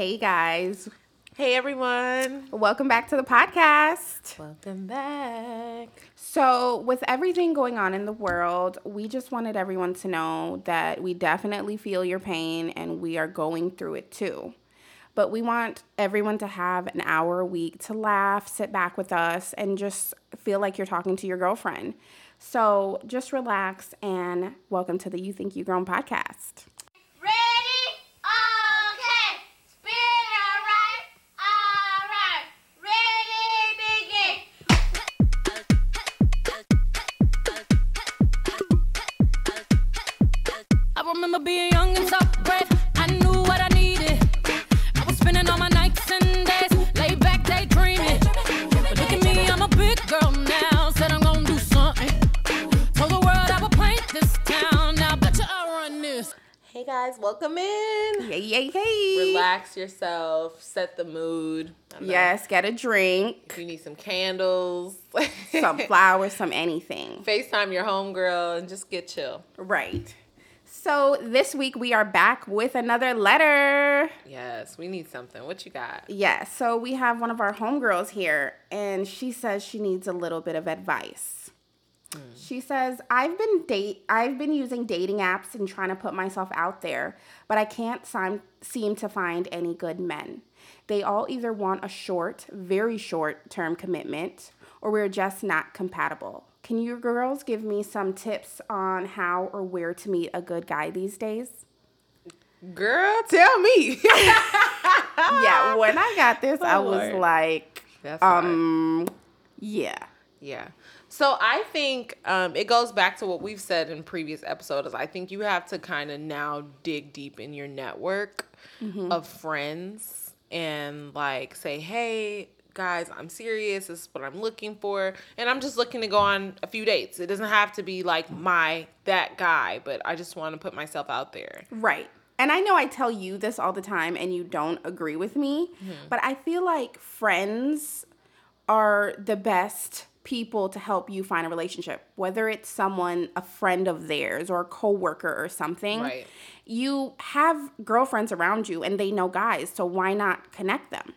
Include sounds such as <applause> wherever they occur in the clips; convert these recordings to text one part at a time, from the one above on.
Hey guys, Hey everyone. welcome back to the podcast. Welcome back. So, with everything going on in the world, we just wanted everyone to know that we definitely feel your pain and we are going through it too. But we want everyone to have an hour a week to laugh, sit back with us, and just feel like you're talking to your girlfriend. So, just relax and welcome to the You Think You Grown podcast. Relax yourself, set the mood. Know Yes, get a drink, If you need some candles, <laughs> some flowers, some anything. FaceTime your homegirl and just get chill. Right. So this week we are back with another letter. Yes, we need something. What you got? Yes, so we have one of our homegirls here, and she says she needs a little bit of advice. She says, "I've been date, I've been using dating apps and trying to put myself out there, but I can't sim- seem to find any good men. They all either want a short, very short term commitment, or we're just not compatible. Can you girls give me some tips on how or where to meet a good guy these days?" Girl, tell me. <laughs> yeah, when I got this, <laughs> I Oh, was Lord. like, That's hard. um, yeah, Yeah. So I think um, it goes back to what we've said in previous episodes. I think you have to kind of now dig deep in your network of friends and like say, hey, guys, I'm serious. This is what I'm looking for. And I'm just looking to go on a few dates. It doesn't have to be like my, that guy, but I just want to put myself out there. right. And I know I tell you this all the time, and you don't agree with me, but I feel like friends are the best people to help you find a relationship, whether it's someone, a friend of theirs, or a coworker or something. Right. You have girlfriends around you, and they know guys, so why not connect them?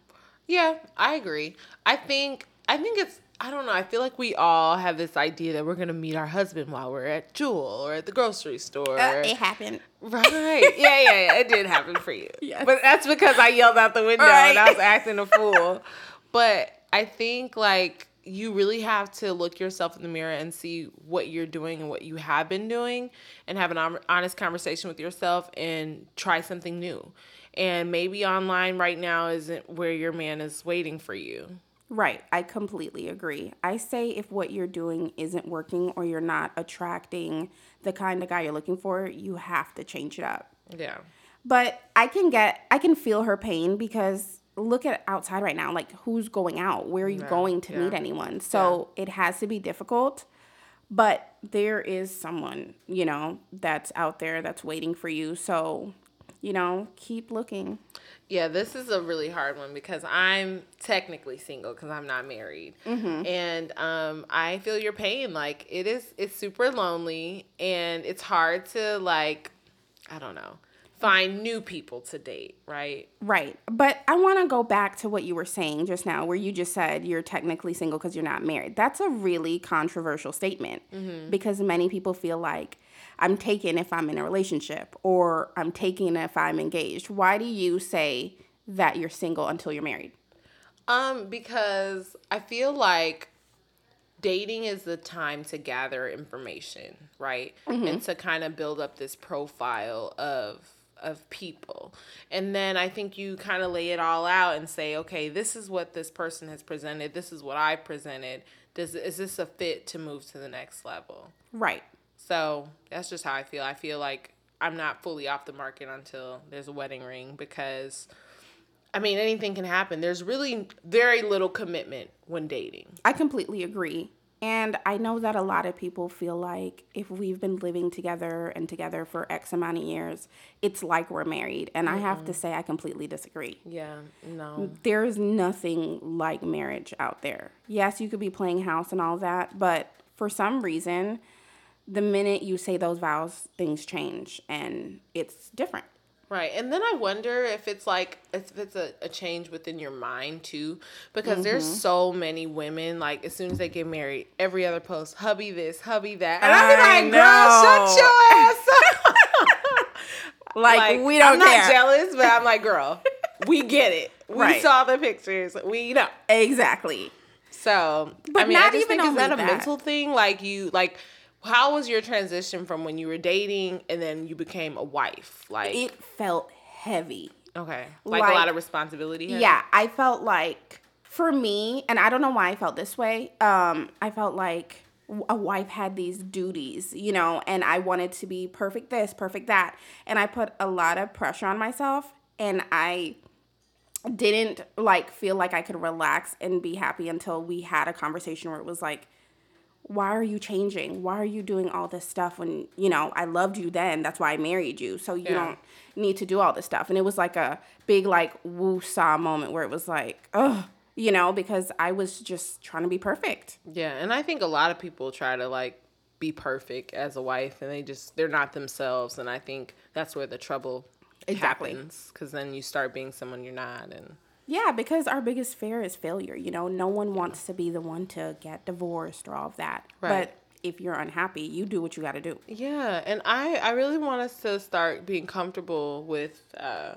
Yeah, I agree. I think I think it's I don't know. I feel like we all have this idea that we're gonna meet our husband while we're at Jewel or at the grocery store. Uh, it happened. right. Yeah, yeah, yeah. It did happen for you. <laughs> Yes. But that's because I yelled out the window and I was acting a fool. <laughs> But I think like you really have to look yourself in the mirror and see what you're doing and what you have been doing and have an honest conversation with yourself and try something new. And maybe online right now isn't where your man is waiting for you. Right. I completely agree. I say if what you're doing isn't working or you're not attracting the kind of guy you're looking for, you have to change it up. Yeah. But I can get, I can feel her pain because look at outside right now. Like, who's going out? Where are you Yeah, going to yeah. meet anyone? So it has to be difficult. But there is someone, you know, that's out there that's waiting for you. So, you know, keep looking. Yeah, this is a really hard one because I'm technically single because I'm not married, and um, I feel your pain. Like it is, it's super lonely, and it's hard to like, I don't know, find new people to date. Right? Right. But I want to go back to what you were saying just now, where you just said you're technically single because you're not married. That's a really controversial statement because many people feel like I'm taken if I'm in a relationship or I'm taken if I'm engaged. Why do you say that you're single until you're married? Um, because I feel like dating is the time to gather information, right? And to kind of build up this profile of of people. And then I think you kind of lay it all out and say, okay, this is what this person has presented. This is what I presented. Does is this a fit to move to the next level? Right. So that's just how I feel. I feel like I'm not fully off the market until there's a wedding ring because, I mean, anything can happen. There's really very little commitment when dating. I completely agree. And I know that a lot of people feel like if we've been living together and together for X amount of years, it's like we're married. And I have to say, I completely disagree. Yeah, no. There's nothing like marriage out there. Yes, you could be playing house and all that, but for some reason, the minute you say those vows, things change and it's different. Right. And then I wonder if it's like if it's a, a change within your mind too. Because there's Mm-hmm. so many women, like as soon as they get married, every other post, hubby this, hubby that. And I I'm like, girl, shut your ass up. <laughs> <laughs> Like, we don't I'm not care. jealous, but I'm like, girl, <laughs> we get it. We Right. saw the pictures. We know. Exactly. So, But I mean, I not just even think is only that a that. mental thing? Like you, like, how was your transition from when you were dating and then you became a wife? Like, It felt heavy. okay, like, like- a lot of responsibility. heavy? Yeah, I felt like for me, and I don't know why I felt this way. Um, I felt like a wife had these duties, you know, and I wanted to be perfect this, perfect that, and I put a lot of pressure on myself, and I didn't like feel like I could relax and be happy until we had a conversation where it was like why are you changing? Why are you doing all this stuff when, you know, I loved you then. That's why I married you. So you Yeah. don't need to do all this stuff. And it was like a big like woo saw moment where it was like, ugh, you know, because I was just trying to be perfect. Yeah, and I think a lot of people try to like be perfect as a wife, and they just they're not themselves, and I think that's where the trouble Exactly. happens because then you start being someone you're not, and Yeah, because our biggest fear is failure. You know, no one wants to be the one to get divorced or all of that. Right. But if you're unhappy, you do what you got to do. Yeah, and I I really want us to start being comfortable with uh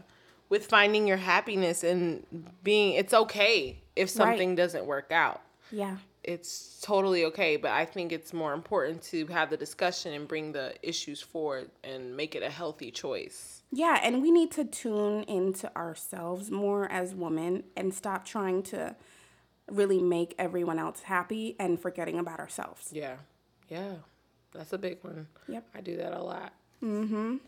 with finding your happiness and being it's okay if something doesn't work out. Yeah. It's totally okay, but I think it's more important to have the discussion and bring the issues forward and make it a healthy choice. Yeah, and we need to tune into ourselves more as women and stop trying to really make everyone else happy and forgetting about ourselves. Yeah. Yeah. That's a big one. Yep. I do that a lot. Mhm.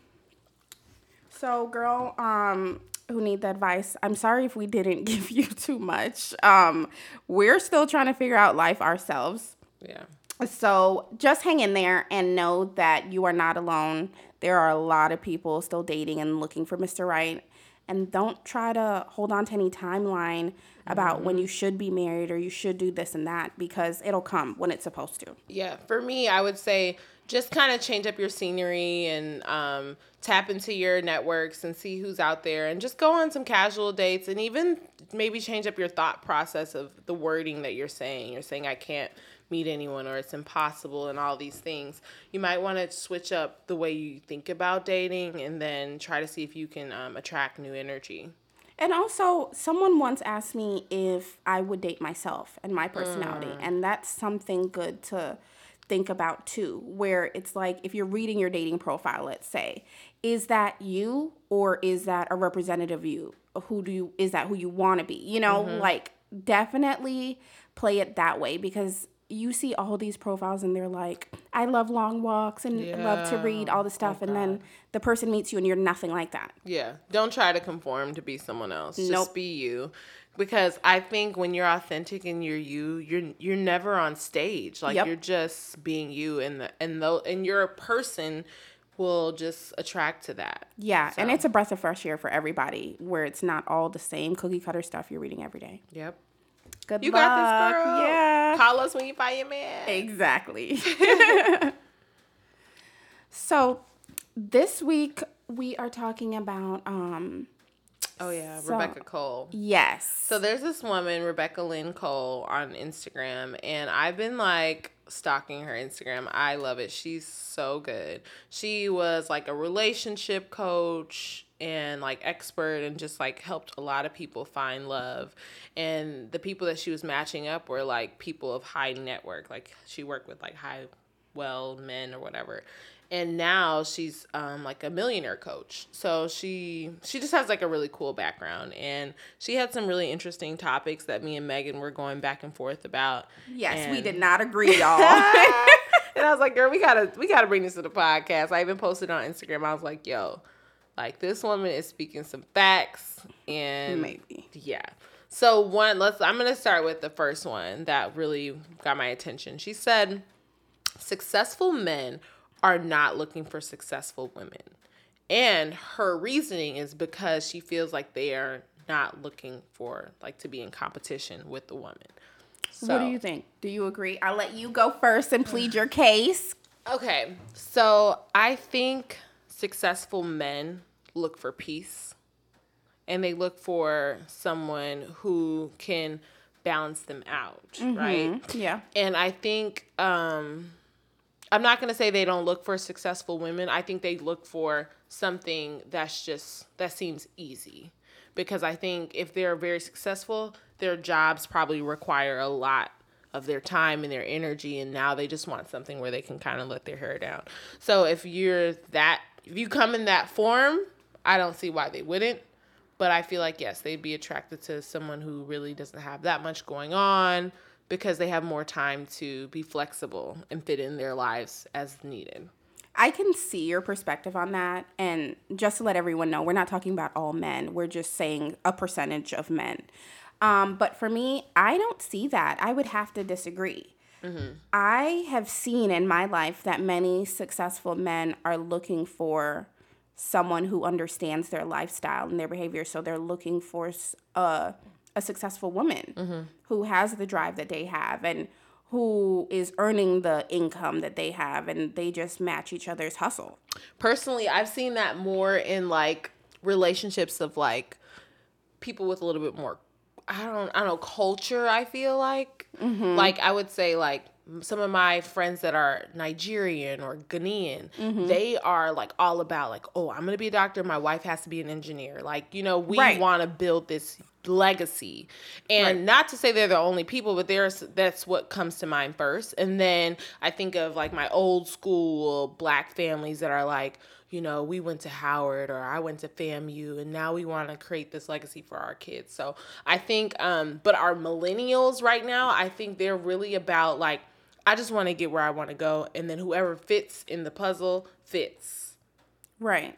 So, girl, um, who need the advice? I'm sorry if we didn't <laughs> give you too much. Um, we're still trying to figure out life ourselves. Yeah. So just hang in there and know that you are not alone. There are a lot of people still dating and looking for Mr. Right. And don't try to hold on to any timeline about when you should be married or you should do this and that because it'll come when it's supposed to. Yeah, for me, I would say just kind of change up your scenery and um, tap into your networks and see who's out there and just go on some casual dates and even maybe change up your thought process of the wording that you're saying. You're saying, I can't meet anyone or it's impossible and all these things. You might want to switch up the way you think about dating and then try to see if you can um, attract new energy. And also, someone once asked me if I would date myself and my personality. And that's something good to think about too, where it's like if you're reading your dating profile, let's say, is that you or is that a representative of you? Who do you, is that who you want to be? You know, like definitely play it that way because you see all these profiles and they're like, I love long walks and love to read all this oh stuff. and then the person meets you and you're nothing like that. Yeah. Don't try to conform to be someone else. Just Nope. be you. Because I think when you're authentic and you're you, you're you're never on stage. Like Yep. you're just being you and the and though and your person will just attract to that. Yeah, and it's a breath of fresh air for everybody where it's not all the same cookie cutter stuff you're reading every day. Yep. Good You luck. got this, girl. Yeah. Call us when you find your man. Exactly. <laughs> so, this week we are talking about um Oh yeah, So- Rebecca Cole. yes. So there's this woman, Rebecca Lynn Cole, on Instagram, and I've been like stalking her Instagram. I love it. She's so good. She was like a relationship coach and like expert and just like helped a lot of people find love. And the people that she was matching up were like people of high network. Like she worked with like high well men or whatever and now she's um, like a millionaire coach so she she just has like a really cool background and she had some really interesting topics that me and megan were going back and forth about yes, we did not agree, <laughs> y'all. and i was like girl we gotta we gotta bring this to the podcast i even posted on instagram i was like yo like this woman is speaking some facts and Maybe. yeah so one let's i'm gonna start with the first one that really got my attention she said successful men are not looking for successful women. And her reasoning is because she feels like they are not looking for like to be in competition with the woman. So, what do you think? Do you agree? I'll let you go first and plead your case. Okay. So I think successful men look for peace and they look for someone who can balance them out, right? Yeah. And I think um I'm not going to say they don't look for successful women. I think they look for something that's just that seems easy. Because I think if they're very successful, their jobs probably require a lot of their time and their energy and now they just want something where they can kind of let their hair down. So if you're that if you come in that form, I don't see why they wouldn't. But I feel like yes, they'd be attracted to someone who really doesn't have that much going on because they have more time to be flexible and fit in their lives as needed. I can see your perspective on that. And just to let everyone know, we're not talking about all men. We're just saying a percentage of men. Um, but for me, I don't see that. I would have to disagree. I have seen in my life that many successful men are looking for someone who understands their lifestyle and their behavior. So they're looking for a, a successful woman mm-hmm. who has the drive that they have and who is earning the income that they have and they just match each other's hustle. Personally, I've seen that more in like relationships of like people with a little bit more I don't I don't know culture, I feel like. Mm-hmm. Like I would say like some of my friends that are Nigerian or Ghanaian, they are like all about like, oh, I'm gonna be a doctor. My wife has to be an engineer. Like, you know, we Right. want to build this legacy, and Right. not to say they're the only people, but there's that's what comes to mind first. And then I think of like my old school black families that are like, you know, we went to Howard or I went to FAMU, and now we want to create this legacy for our kids. So I think, um, but our millennials right now, I think they're really about like. I just want to get where I want to go, and then whoever fits in the puzzle fits. Right.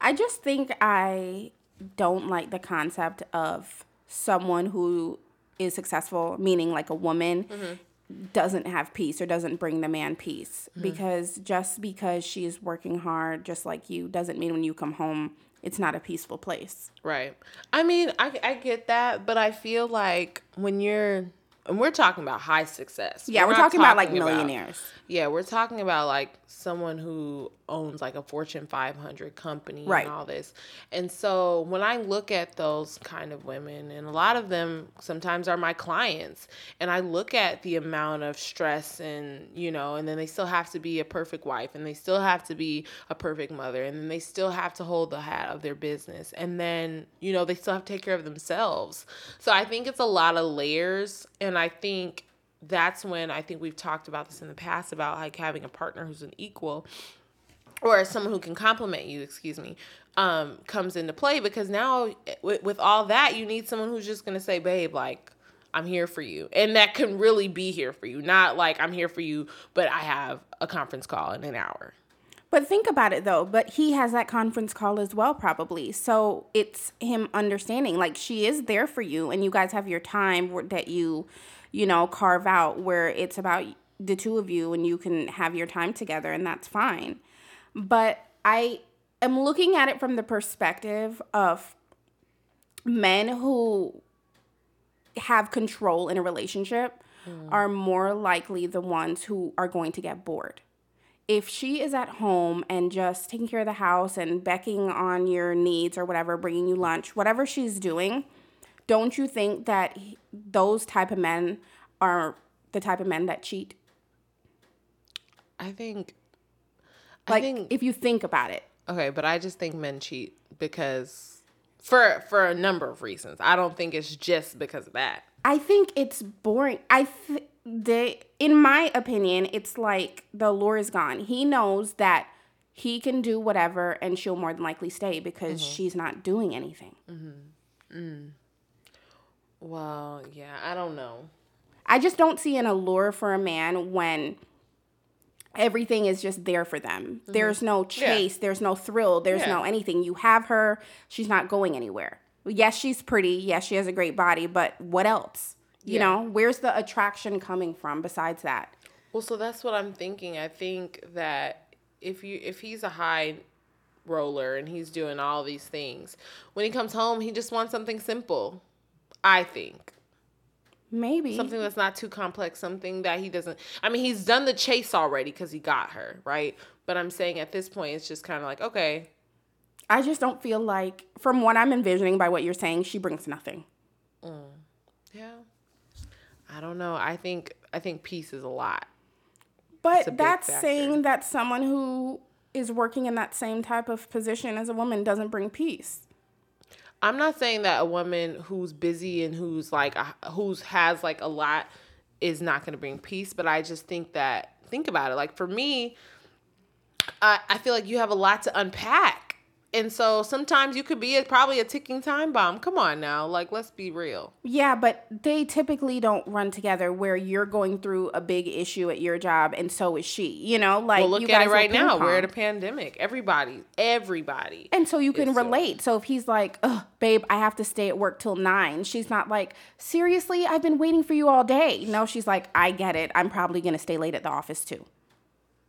I just think I don't like the concept of someone who is successful, meaning like a woman, mm-hmm. doesn't have peace or doesn't bring the man peace. Mm-hmm. Because just because she's working hard, just like you, doesn't mean when you come home, it's not a peaceful place. Right. I mean, I, I get that, but I feel like when you're, and we're talking about high success. Yeah, we're, not talking, about like talking millionaires. Yeah, we're talking about like someone who owns like a Fortune 500 company Right. and all this. And so when I look at those kind of women, and a lot of them sometimes are my clients, and I look at the amount of stress and, you know, and then they still have to be a perfect wife, and they still have to be a perfect mother, and then they still have to hold the hat of their business. And then, you know, they still have to take care of themselves. So I think it's a lot of layers. And I think that's when I think we've talked about this in the past about like having a partner who's an equal or someone who can compliment you, excuse me, um, comes into play because now with, with all that, you need someone who's just gonna say, babe, like, I'm here for you. And that can really be here for you. Not like I'm here for you, but I have a conference call in an hour. But think about it though, but he has that conference call as well, probably. So it's him understanding, like she is there for you, and you guys have your time that you, you know, carve out where it's about the two of you and you can have your time together, and that's fine. But I am looking at it from the perspective of men who have control in a relationship mm. are more likely the ones who are going to get bored if she is at home and just taking care of the house and becking on your needs or whatever, bringing you lunch, whatever she's doing, don't you think that he- those type of men are the type of men that cheat? I think, Like, I think, if you think about it. okay, but I just think men cheat because for for a number of reasons. I don't think it's just because of that. I think it's boring. I th- they, in my opinion, it's like the allure is gone. He knows that he can do whatever, and she'll more than likely stay because mm-hmm. she's not doing anything. Mm-hmm. Mm. Well, yeah, I don't know. I just don't see an allure for a man when everything is just there for them. Mm-hmm. There's no chase, there's no thrill, there's no anything. You have her, she's not going anywhere. Yes, she's pretty. Yes, she has a great body, but what else? You Yeah. know, where's the attraction coming from besides that? Well, so that's what I'm thinking. I think that if you if he's a high roller and he's doing all these things, when he comes home, he just wants something simple. I think Maybe. something that's not too complex, something that he doesn't. I mean, he's done the chase already because he got her right. But I'm saying at this point, it's just kind of like okay, I just don't feel like, from what I'm envisioning by what you're saying, she brings nothing. Yeah. I don't know. I think I think peace is a lot. But a that's factor. saying that someone who is working in that same type of position as a woman doesn't bring peace. I'm not saying that a woman who's busy and who's like a, who's has like a lot is not going to bring peace, but I just think that think about it. Like for me, I I feel like you have a lot to unpack. And so sometimes you could be a, probably a ticking time bomb. Come on now. Like let's be real. Yeah, but they typically don't run together where you're going through a big issue at your job and so is she. You know, like Well, look you at guys it right now. We're at a pandemic. Everybody, everybody. And so you can so- uh, relate. So if he's like, Ugh, babe, I have to stay at work till nine, she's not like, seriously, I've been waiting for you all day. No, she's like, I get it. I'm probably going to stay late at the office too.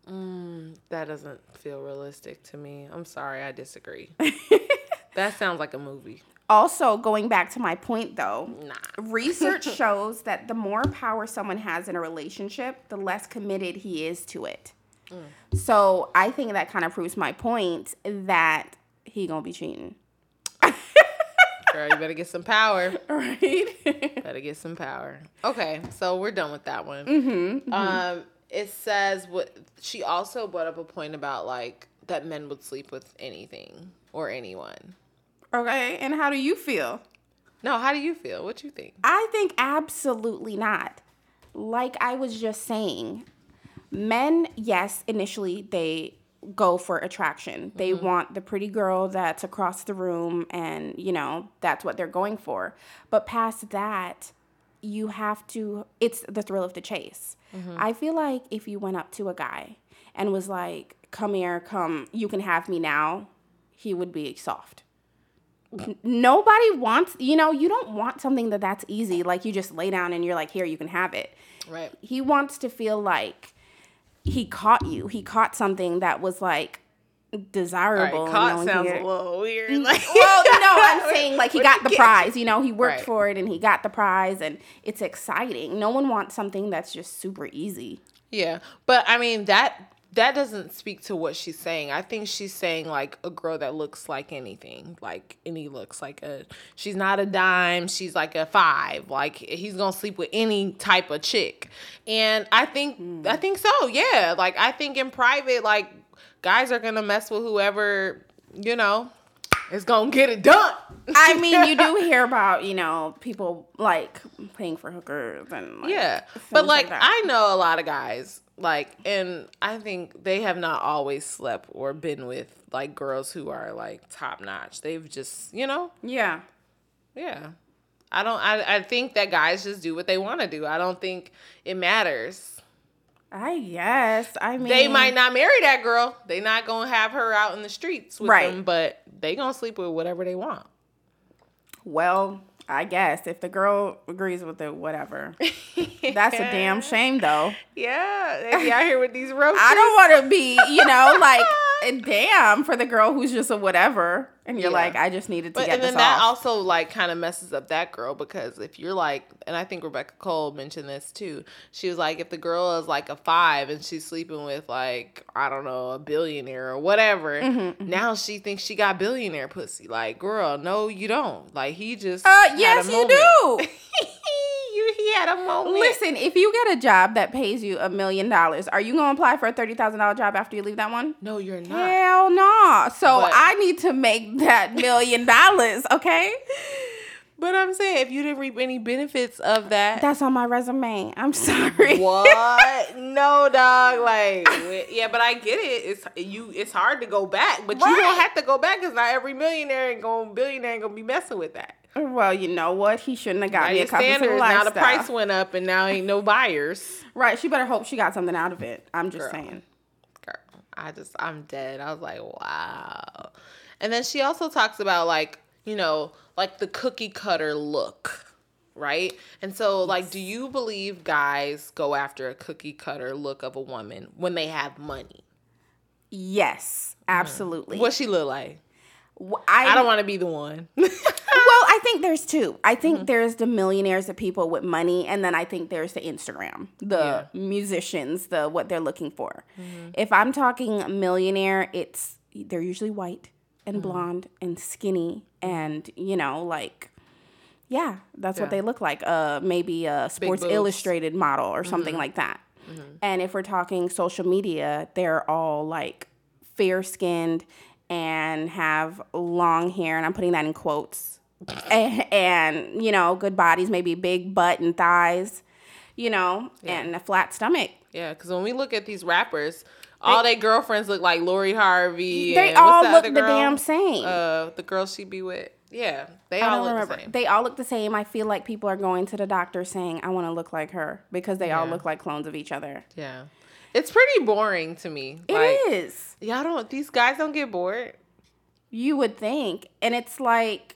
Mm. That doesn't feel realistic to me. I'm sorry, I disagree. <laughs> that sounds like a movie. Also, going back to my point though, Nah. research <laughs> shows that the more power someone has in a relationship, the less committed he is to it. Mm. So I think that kind of proves my point that he gonna be cheating, <laughs> Girl, you better get some power. right? Better get some power. Okay, so we're done with that one. Mm-hmm, mm-hmm. Um, it says what she also brought up a point about like that men would sleep with anything or anyone. okay, and how do you feel? No, how do you feel? What you think? I think absolutely not. Like I was just saying, men, yes, initially they go for attraction. They mm-hmm. want the pretty girl that's across the room and, you know, that's what they're going for. But past that, you have to it's the thrill of the chase. Mm-hmm. I feel like if you went up to a guy and was like, "Come here, come, you can have me now." He would be soft nobody wants you know you don't want something that that's easy like you just lay down and you're like here you can have it Right. he wants to feel like he caught you he caught something that was like Right, desirable no caught sounds a little weird. <laughs> Like, well no i'm <laughs> saying like he got the prize you know he worked Right. for it and he got the prize and it's exciting no one wants something that's just super easy Yeah, but I mean that that doesn't speak to what she's saying. I think she's saying like a girl that looks like anything, like any looks like a. She's not a dime. She's like a five. Like he's gonna sleep with any type of chick, and I think I hmm. think so. Yeah, like I think in private, like guys are gonna mess with whoever you know is gonna get it done. i <laughs> mean you do hear about you know people like paying for hookers and like, Yeah. But like that. I know a lot of guys like and I think they have not always slept or been with like girls who are like top notch. They've just, you know, yeah yeah. I don't I I think that guys just do what they want to do. I don't think it matters. I guess. I mean, They might not marry that girl. They not going to have her out in the streets with Right. them, but they going to sleep with whatever they want. Well, I guess if the girl agrees with it, whatever. That's a damn <laughs> shame, though. Yeah, they be out here with these roaches. I don't want to be, you know, like <laughs> damn for the girl who's just a whatever, and you're Yeah. like, I just needed to But get and then that off. also like kind of messes up that girl because if you're like, and I think Rebecca Cole mentioned this too. She was like, if the girl is like a five and she's sleeping with like I don't know a billionaire or whatever, Mm-hmm, now she thinks she got billionaire pussy. Like, girl, no, you don't. Like he just uh, yes, you do. <laughs> he had a moment. Listen, if you get a job that pays you a million dollars, are you gonna apply for a thirty thousand dollar job after you leave that one? no, you're not. Hell no. So But- I need to make that <laughs> million dollars, okay? But I'm saying if you didn't reap any benefits of that, That's on my resume. I'm <laughs> sorry. What? <laughs> no, dog. Like, yeah, but I get it. It's you. It's hard to go back, but you don't have to go back because not every millionaire and going billionaire ain't gonna be messing with that. Well, you know what? He shouldn't have got Now me a cup of standards now the price went up and now ain't no buyers. <laughs> Right. She better hope she got something out of it. I'm just Girl. saying. Girl, I just I'm dead. I was like, wow. And then she also talks about like you know like the cookie cutter look. Right? And so, like, do you believe guys go after a cookie cutter look of a woman when they have money? Yes, mm. absolutely. What she look like? I, I don't want to be the one. <laughs> I think there's two. I think Mm-hmm. there's the millionaires, the people with money, and then I think there's the Instagram, the Yeah. Mm-hmm. musicians, the what they're looking for. If I'm talking millionaire, it's they're usually white and blonde and skinny and you know like yeah that's Yeah. what they look like uh maybe a sports illustrated model or something like that and if we're talking social media they're all like fair skinned and have long hair and i'm putting that in quotes and, and you know good bodies maybe big butt and thighs you know and a flat stomach Yeah, because when we look at these rappers, all their girlfriends look like Lori Harvey. They and all the look the damn same. Uh, the girl she be with. Yeah, they I all look remember. the same. They all look the same. I feel like people are going to the doctor saying, "I want to look like her," because they all look like clones of each other. yeah, it's pretty boring to me. It like, is. Y'all don't. These guys don't get bored. You would think, and it's like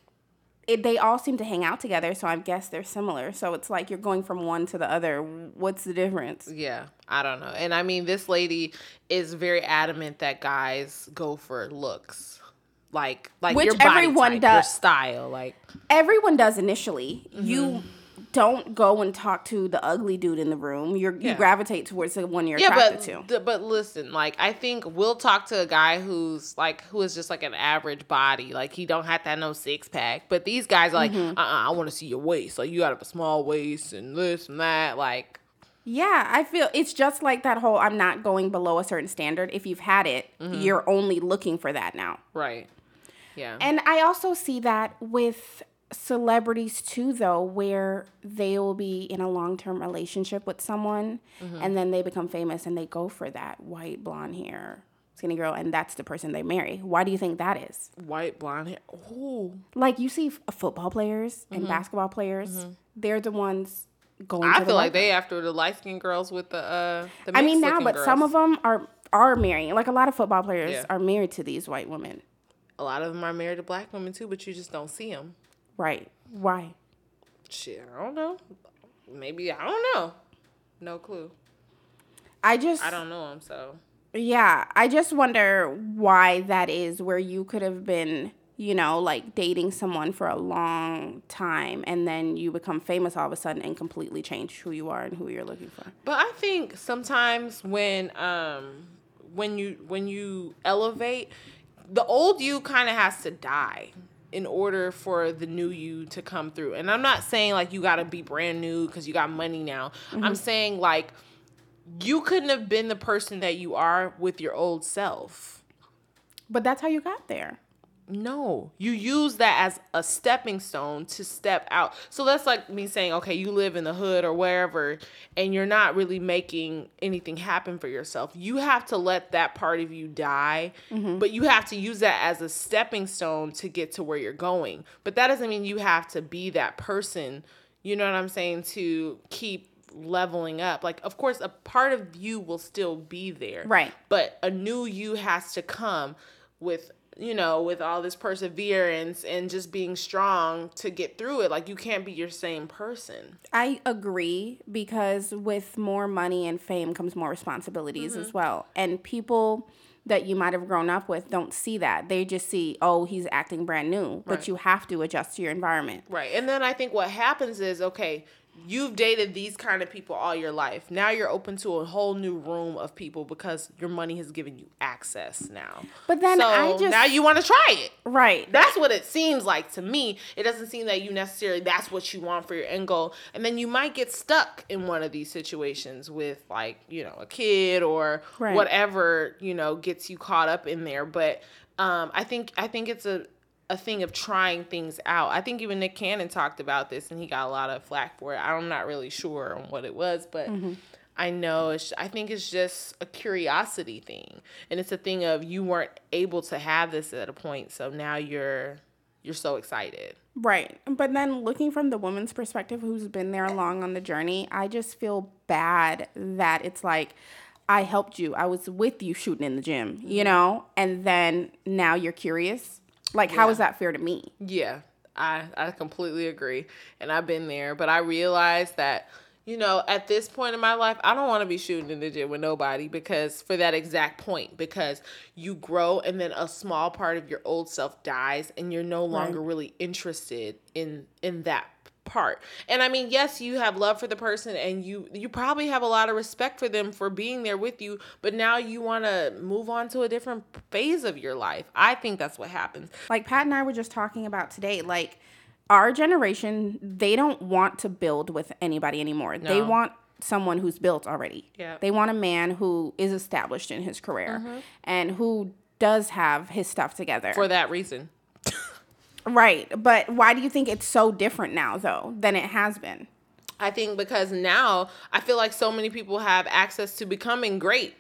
it, they all seem to hang out together. So I guess they're similar. So it's like you're going from one to the other. What's the difference? Yeah, I don't know. And I mean, this lady is very adamant that guys go for looks, like like Which your body everyone type, your style, like Everyone does initially. Mm-hmm. You don't go and talk to the ugly dude in the room. You're, You gravitate towards the one you're yeah. attracted But to. th- but listen, like I think we'll talk to a guy who's like who is just like an average body, like he don't have to have no six pack. But these guys are like, Mm-hmm. uh, uh I want to see your waist. Like you got a small waist and this and that. Like Yeah, I feel it's just like that whole I'm not going below a certain standard. If you've had it, Mm-hmm. you're only looking for that now. right, yeah, And I also see that with celebrities too, though, where they will be in a long term relationship with someone Mm-hmm. and then they become famous and they go for that white blonde hair skinny girl and that's the person they marry. Why do you think that is? white blonde hair. Ooh. Like you see f- football players Mm-hmm. and basketball players, they're the ones going I feel like they after the light skinned girls with the uh. The I mean now, but some of them are are marrying Like a lot of football players Yeah. are married to these white women. a lot of them are married to black women too, but you just don't see them. Right. Why? Shit, I don't know. Maybe I don't know. No clue. I just I don't know them, so Yeah, I just wonder why that is where you could have been, you know, like dating someone for a long time and then you become famous all of a sudden and completely change who you are and who you're looking for. But I think sometimes when um when you when you elevate, the old you kind of has to die in order for the new you to come through. And I'm not saying like you got to be brand new cuz you got money now. Mm-hmm. I'm saying like you couldn't have been the person that you are with your old self. But that's how you got there. No, you use that as a stepping stone to step out. So that's like me saying, okay, you live in the hood or wherever, and you're not really making anything happen for yourself. You have to let that part of you die, mm-hmm. but you have to use that as a stepping stone to get to where you're going. But that doesn't mean you have to be that person, you know what I'm saying, to keep leveling up. Like, of course, a part of you will still be there. Right. But a new you has to come with you know, with all this perseverance and just being strong to get through it. Like you can't be your same person. I agree because with more money and fame comes more responsibilities as mm-hmm. well. And people that you might have grown up with don't see that. They just see, oh, he's acting brand new. But Right. you have to adjust to your environment. Right. And then I think what happens is, okay, you've dated these kind of people all your life. Now you're open to a whole new room of people because your money has given you access now. But then so I just- now you want to try it. Right. That's what it seems like to me. It doesn't seem that you necessarily that's what you want for your end goal. And then you might get stuck in one of these situations with like, you know, a kid or Right. whatever, you know, gets you caught up in there. But um I think I think it's a a thing of trying things out. I think even Nick Cannon talked about this and he got a lot of flack for it. I'm not really sure on what it was, but mm-hmm. I know it's I think it's just a curiosity thing. And it's a thing of you weren't able to have this at a point, so now you're you're so excited. Right. But then looking from the woman's perspective who's been there long on the journey, I just feel bad that it's like I helped you. I was with you shooting in the gym, you mm-hmm. know? And then now you're curious. Like how is that fair to me? Yeah, I I completely agree, and I've been there. But I realized that you know at this point in my life, I don't want to be shooting in the gym with nobody because for that exact point, because you grow and then a small part of your old self dies, and you're no longer really interested in in that apart. And I mean, yes, you have love for the person and you you probably have a lot of respect for them for being there with you, but now you want to move on to a different phase of your life. I think that's what happens. like Pat and I were just talking about today, like our generation, they don't want to build with anybody anymore. They want someone who's built already. Yeah. They want a man who is established in his career mm-hmm. and who does have his stuff together. For that reason. Right. But why do you think it's so different now though than it has been? I think because now I feel like so many people have access to becoming great.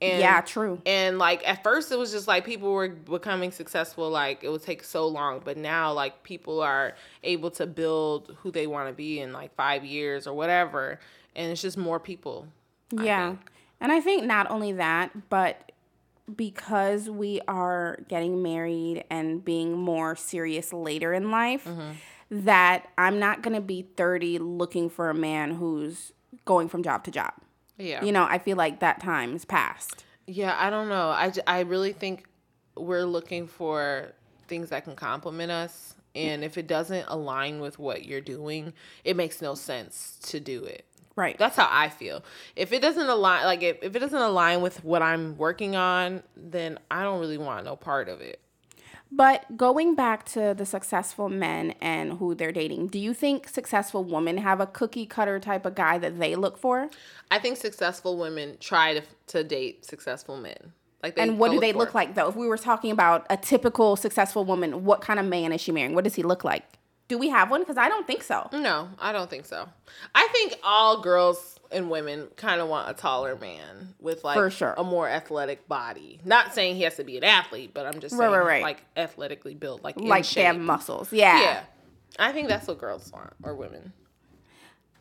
And, Yeah, true. And like at first it was just like people were becoming successful like it would take so long, but now like people are able to build who they want to be in like 5 years or whatever, and it's just more people. Yeah. And I think not only that, but because we are getting married and being more serious later in life, Mm-hmm. that I'm not going to be 30 looking for a man who's going from job to job. Yeah. You know, I feel like that time is past. Yeah, I don't know. I, I really think we're looking for things that can complement us. And if it doesn't align with what you're doing, it makes no sense to do it. Right. That's how I feel. If it doesn't align, like if, if it doesn't align with what I'm working on, then I don't really want no part of it. But going back to the successful men and who they're dating, do you think successful women have a cookie cutter type of guy that they look for? I think successful women try to to date successful men. Like, they And what do they for look like though? If we were talking about a typical successful woman, what kind of man is she marrying? What does he look like? Do we have one? Because I don't think so. No, I don't think so. I think all girls and women kind of want a taller man with like For sure. a more athletic body. Not saying he has to be an athlete, but I'm just Right, saying right, right. like athletically built, like Like they have shape. muscles. Yeah. Yeah, I think that's what girls want or women.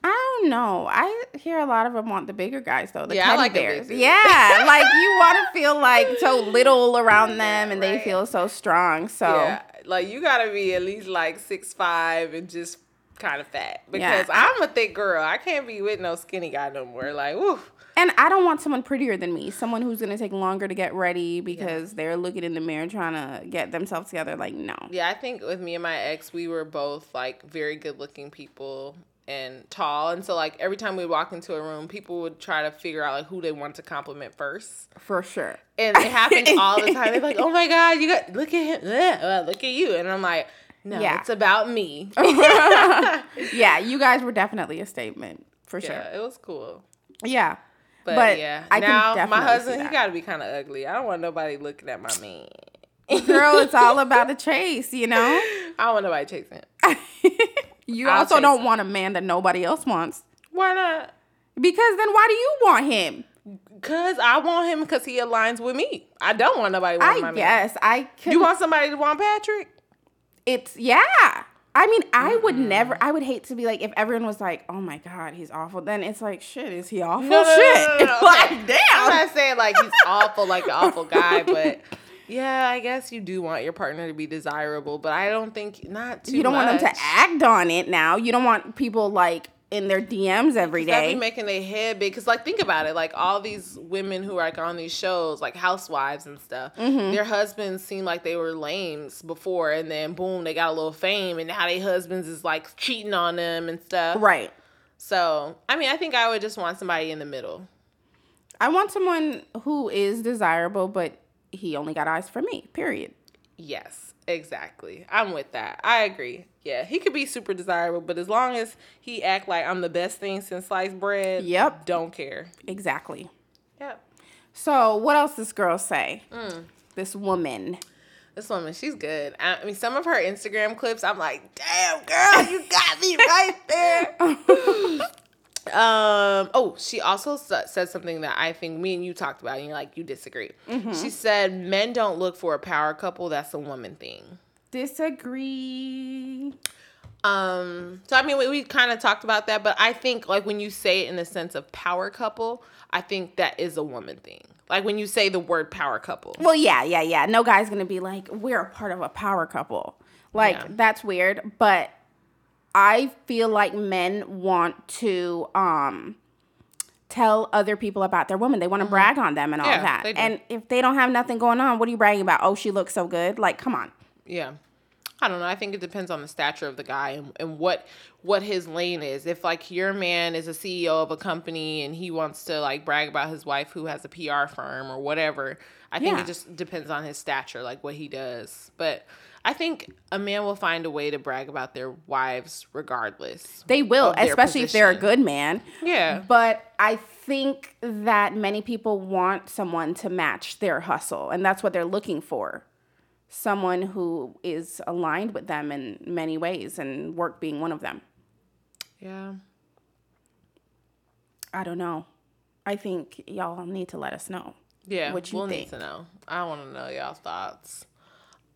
I don't know. I hear a lot of them want the bigger guys though. The Yeah, I teddy like bears. dude. Yeah, like you want to <laughs> feel like so little around them, and they feel so strong. So Yeah, like you gotta be at least like six five and just kind of fat because Yeah. I'm a thick girl. I can't be with no skinny guy no more. Like, woo. And I don't want someone prettier than me. Someone who's gonna take longer to get ready because they're looking in the mirror trying to get themselves together. Like no. Yeah, I think with me and my ex, we were both like very good looking people and tall. And so like every time we walk into a room, people would try to figure out like who they want to compliment first. For sure. And it happens all the time. They're like, <laughs> "Oh my god, you got look at him, <laughs> uh, look at you," and I'm like, "No, Yeah. it's about me." <laughs> Yeah, you guys were definitely a statement for sure. It was cool. Yeah. But, But yeah, I now my husband, he got to be kind of ugly. I don't want nobody looking at my man. Girl, it's all about the chase, you know? I don't want nobody chasing. You I'll also don't want a man that nobody else wants. Why not? Because then why do you want him? Cause I want him because he aligns with me. I don't want nobody wanting my I man. guess I could. You want somebody to want Patrick? it's yeah. I mean, I would never. I would hate to be like if everyone was like, "Oh my god, he's awful." Then it's like, shit, is he awful? No, no, no, shit, no, no, no, <laughs> like damn. I'm not saying like he's awful, like an awful guy, but <laughs> yeah, I guess you do want your partner to be desirable, but I don't think not too. you don't want them to act on it now. You don't want people like in their DMs every day. Making their head big. Cause like think about it, like all these women who are like on these shows, like housewives and stuff, Mm-hmm. their husbands seemed like they were lames before, and then boom, they got a little fame, and now their husbands is like cheating on them and stuff. right. So I mean, I think I would just want somebody in the middle. I want someone who is desirable, but he only got eyes for me. Period. Yes, exactly. I'm with that. I agree. Yeah, he could be super desirable, but as long as he act like I'm the best thing since sliced bread, Yep. don't care. Exactly. Yep. So what else this girl say? Mm. This woman. This woman, she's good. I, I mean, some of her Instagram clips, I'm like, damn, girl, you got me right there. <laughs> um. Oh, she also said something that I think me and you talked about, and you're like, you disagree. She said, men don't look for a power couple. That's a woman thing. Disagree. Um, so I mean, we, we kind of talked about that, but I think like when you say it in the sense of power couple, I think that is a woman thing. Like when you say the word power couple. Well, yeah, yeah, yeah. No guy's gonna be like, we're a part of a power couple. Like Yeah. that's weird. But I feel like men want to um tell other people about their woman. They want to brag on them and all Mm-hmm. Yeah, that. And if they don't have nothing going on, what are you bragging about? Oh, she looks so good. Like, come on. Yeah. I don't know. I think it depends on the stature of the guy and, and what what his lane is. If like your man is a CEO of a company and he wants to like brag about his wife who has a PR firm or whatever, I think Yeah. it just depends on his stature, like what he does. But I think a man will find a way to brag about their wives regardless. They will, especially if they're a good man. Yeah. But I think that many people want someone to match their hustle, and that's what they're looking for. Someone who is aligned with them in many ways, and work being one of them. Yeah. I don't know. I think y'all need to let us know. Yeah, what you we'll think. need to know. I want to know y'all's thoughts.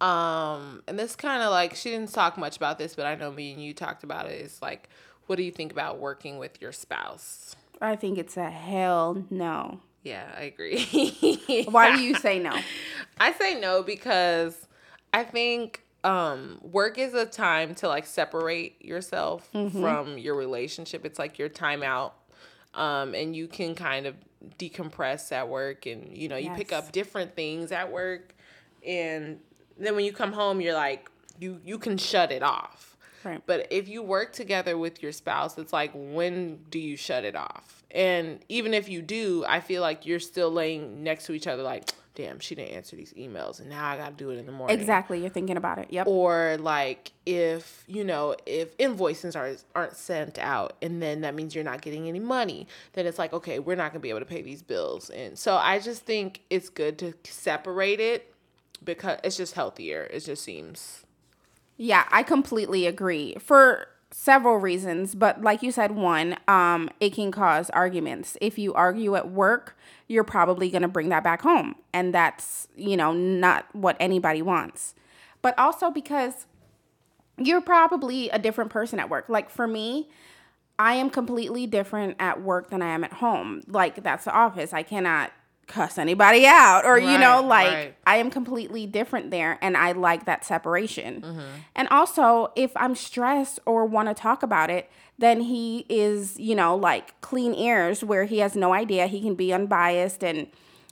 Um, and this kind of like she didn't talk much about this, but I know me and you talked about it. It's like, what do you think about working with your spouse? I think it's a hell no. Yeah, I agree. <laughs> Why do you say no? I say no because I think um work is a time to like separate yourself from your relationship. It's like your time out. Um and you can kind of decompress at work and you know, you pick up different things at work and then when you come home you're like you you can shut it off. Right. But if you work together with your spouse, it's like, when do you shut it off? And even if you do, I feel like you're still laying next to each other, like, damn, she didn't answer these emails, and now I got to do it in the morning. Exactly. You're thinking about it. Yep. Or like if you know if invoices are aren't sent out, and then that means you're not getting any money, then it's like okay, we're not gonna be able to pay these bills, and so I just think it's good to separate it because it's just healthier. It just seems. Yeah, I completely agree for several reasons, but like you said, one, um, it can cause arguments. If you argue at work, you're probably going to bring that back home, and that's you know not what anybody wants. But also because you're probably a different person at work. Like for me, I am completely different at work than I am at home. Like that's the office. I cannot cuss anybody out or you know like right. I am completely different there and I like that separation. Mm-hmm. And also, if I'm stressed or want to talk about it, then he is, you know, like clean ears where he has no idea. He can be unbiased and,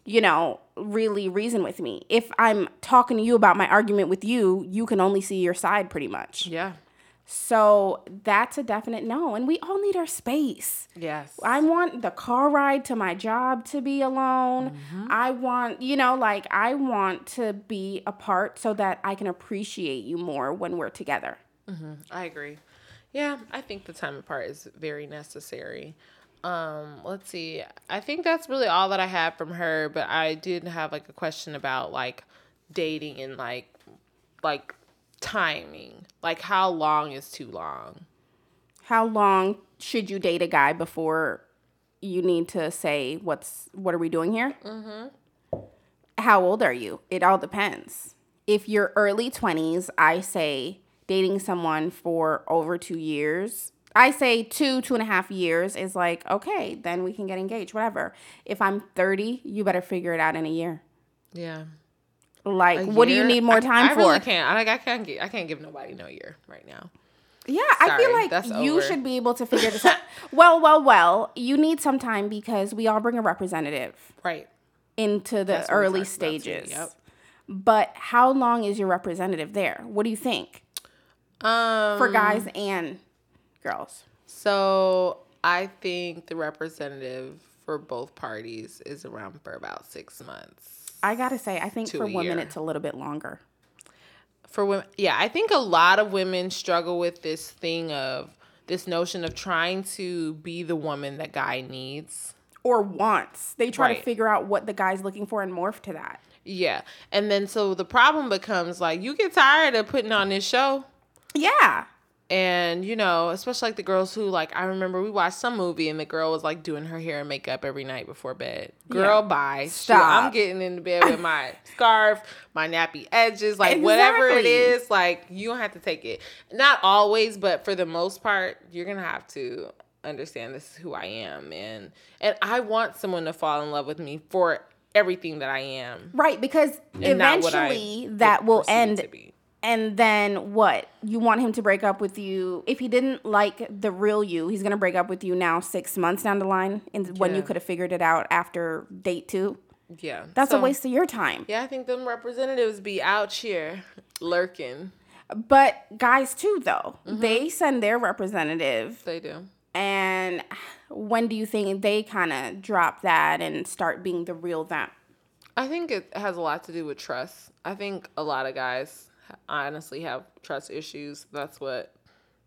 you know, really reason with me. If I'm talking to you about my argument with you, you can only see your side pretty much. Yeah. So that's a definite no. And we all need our space. Yes. I want the car ride to my job to be alone. Mm-hmm. I want, you know, like I want to be apart so that I can appreciate you more when we're together. I agree. Yeah, I think the time apart is very necessary. Um, let's see. I think that's really all that I have from her, but I did have like a question about like dating and like like timing. Like how long is too long? How long should you date a guy before you need to say what's what are we doing here? Mm-hmm. How old are you? It all depends. If you're early twenties, I say dating someone for over two years. I say two, two and a half years is like, okay, then we can get engaged, whatever. If I'm 30, you better figure it out in a year. Yeah. Like, what do you need more I- time I, for? really can't. I, like, I can't. Give, I can't give nobody no year right now. Yeah, I feel like you should be able to figure this out. <laughs> well, well, well, you need some time because we all bring a representative Right. into the That's early talked about too, stages. yep. But how long is your representative there? What do you think Um. for guys and girls? So I think the representative for both parties is around for about six months. I gotta say, I think for women year. it's a little bit longer. For women, yeah, I think a lot of women struggle with this thing of this notion of trying to be the woman that guy needs. Or wants. They try to figure out what the guy's looking for and morph to that. Yeah. And then so the problem becomes like you get tired of putting on this show. Yeah. And you know, especially like the girls who like I remember we watched some movie and the girl was like doing her hair and makeup every night before bed. Girl, bye. Shoot, Stop. I'm getting into bed with my <laughs> scarf, my nappy edges, like whatever it is like you don't have to take it. Not always, but for the most part, you're gonna have to understand this is who I am and and I want someone to fall in love with me for everything that I am. Right, because I eventually that will end be. And then what? You want him to break up with you. If he didn't like the real you, he's gonna break up with you now six months down the line, and when you could have figured it out after date two. Yeah. That's a waste of your time. Yeah, I think them representatives be out here lurking. But guys too though. Mm-hmm. They send their representative They do. and when do you think they kind of drop that and start being the real them? I think it has a lot to do with trust. I think a lot of guys honestly have trust issues. That's what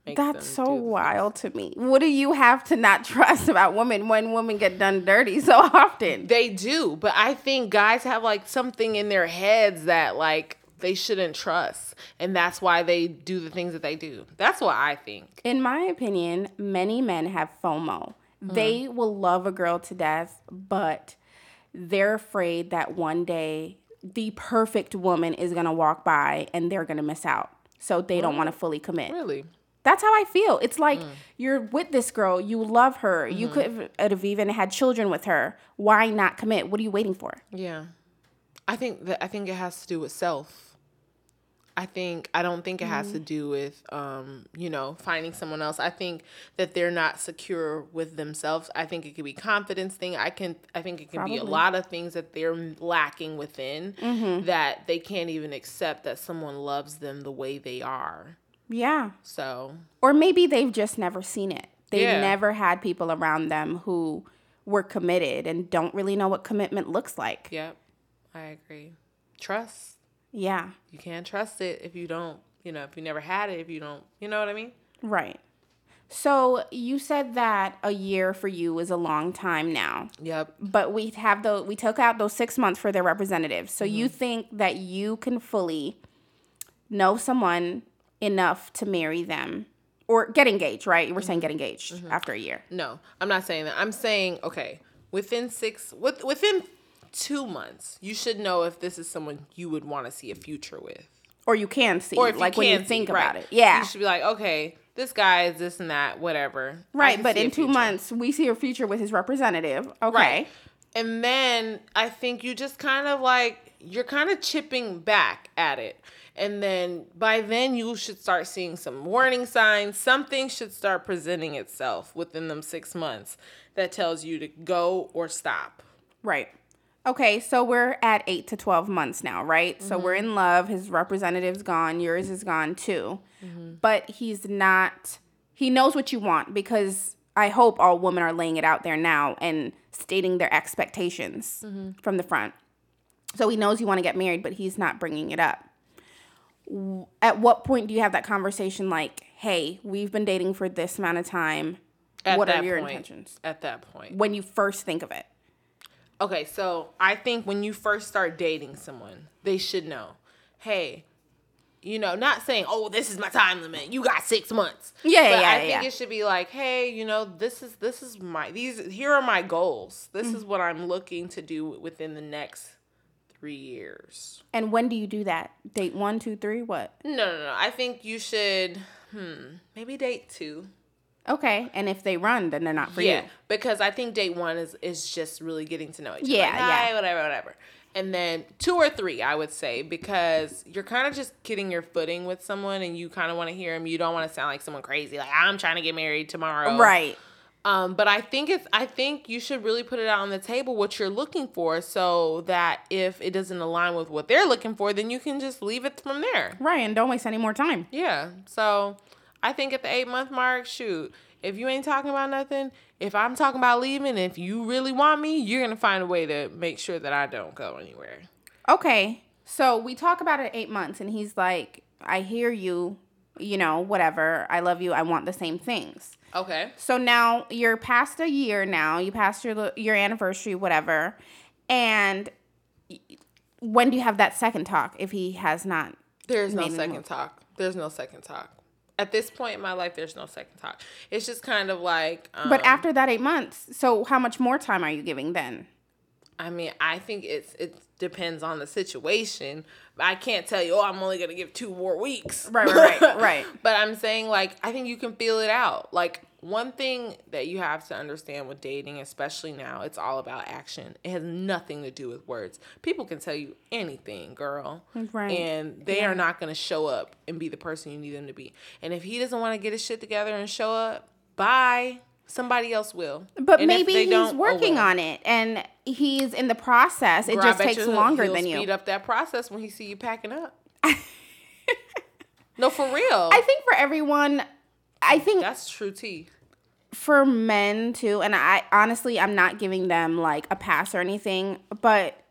makes them That's so wild to me. What do you have to not trust about women when women get done dirty so <laughs> often? They do, but I think guys have like something in their heads that like they shouldn't trust, and that's why they do the things that they do. That's what I think. In my opinion, many men have FOMO. Mm-hmm. They will love a girl to death, but they're afraid that one day the perfect woman is going to walk by and they're going to miss out. So they don't want to fully commit. Really? That's how I feel. It's like Mm. you're with this girl, you love her, you Mm-hmm. could have even had children with her. Why not commit? What are you waiting for? Yeah. I think that I think it has to do with self. I think I don't think it has to do with um, you know, finding someone else. I think that they're not secure with themselves. I think it could be confidence thing. I can I think it can be a lot of things that they're lacking within that they can't even accept that someone loves them the way they are. Yeah. So, Or maybe they've just never seen it. They've Yeah. never had people around them who were committed and don't really know what commitment looks like. yep. I agree. Trust. Yeah. You can't trust it if you don't, you know, if you never had it, if you don't, you know what I mean? Right. So you said that a year for you is a long time now, Yep. but we have the we took out those six months for their representatives. So you mm-hmm. think that you can fully know someone enough to marry them or get engaged, right? You were saying mm-hmm. get engaged mm-hmm. after a year. No, I'm not saying that. I'm saying okay, within six, with within two months, you should know if this is someone you would want to see a future with, Or you can see, or if like you when you can think see, about right. it. Yeah. you should be like, okay, this guy is this and that, whatever. Right, but in two months, we see a future with his representative. Okay. Right. And then I think you just kind of like you're kind of chipping back at it. And then by then you should start seeing some warning signs. Something should start presenting itself within them 6 months that tells you to go or stop. Right. Okay, so we're at eight to 12 months now, right? So we're mm-hmm. in love. His representative's gone. Yours is gone too. Mm-hmm. But he's not, he knows what you want because I hope all women are laying it out there now and stating their expectations mm-hmm. from the front. So he knows you want to get married, but he's not bringing it up. At what point do you have that conversation like, hey, we've been dating for this amount of time. At what are your point- intentions? At that point. When you first think of it. Okay, so I think when you first start dating someone, they should know, hey, you know, not saying, oh, this is my time limit. You got six months. Yeah, but yeah, I think yeah. it should be like, hey, you know, this is this is my these here are my goals. This Mm. is what I'm looking to do within the next three years. And when do you do that? Date one, two, three, what? No, no, no. I think you should, hmm, maybe date two. Okay. And if they run, then they're not for yeah, you. because I think date one is is just really getting to know each other. Yeah, like, yeah. whatever, whatever. And then two or three, I would say, because you're kind of just getting your footing with someone, and you kind of want to hear them. You don't want to sound like someone crazy, like I'm trying to get married tomorrow, Right. Um, but I think it's I think you should really put it out on the table what you're looking for, so that if it doesn't align with what they're looking for, then you can just leave it from there. Right. And don't waste any more time. Yeah. So I think at the eight month mark, shoot, if you ain't talking about nothing, if I'm talking about leaving, if you really want me, you're gonna find a way to make sure that I don't go anywhere. Okay. So we talk about it eight months, and he's like, I hear you, you know, whatever. I love you. I want the same things. Okay. So now you're past a year now. You passed your your anniversary, whatever. And when do you have that second talk if he has not? There's no second move. talk. There's no second talk. At this point in my life, there's no second talk. It's just kind of like. Um, But after that eight months, so how much more time are you giving then? I mean, I think it's it depends on the situation. I can't tell you, oh, I'm only gonna give two more weeks. Right, right, right, <laughs> right. But I'm saying like I think you can feel it out. Like one thing that you have to understand with dating, especially now, it's all about action. It has nothing to do with words. People can tell you anything, girl. Right. And they are not gonna show up and be the person you need them to be. And if he doesn't want to get his shit together and show up, bye. Somebody else will. But And maybe he's oh working well. on it and he's in the process. It Girl, just takes you longer he'll than Speed you. up that process when he see you packing up. <laughs> No, for real. I think for everyone, I think that's true tea. for men too, and I honestly, I'm not giving them like a pass or anything, but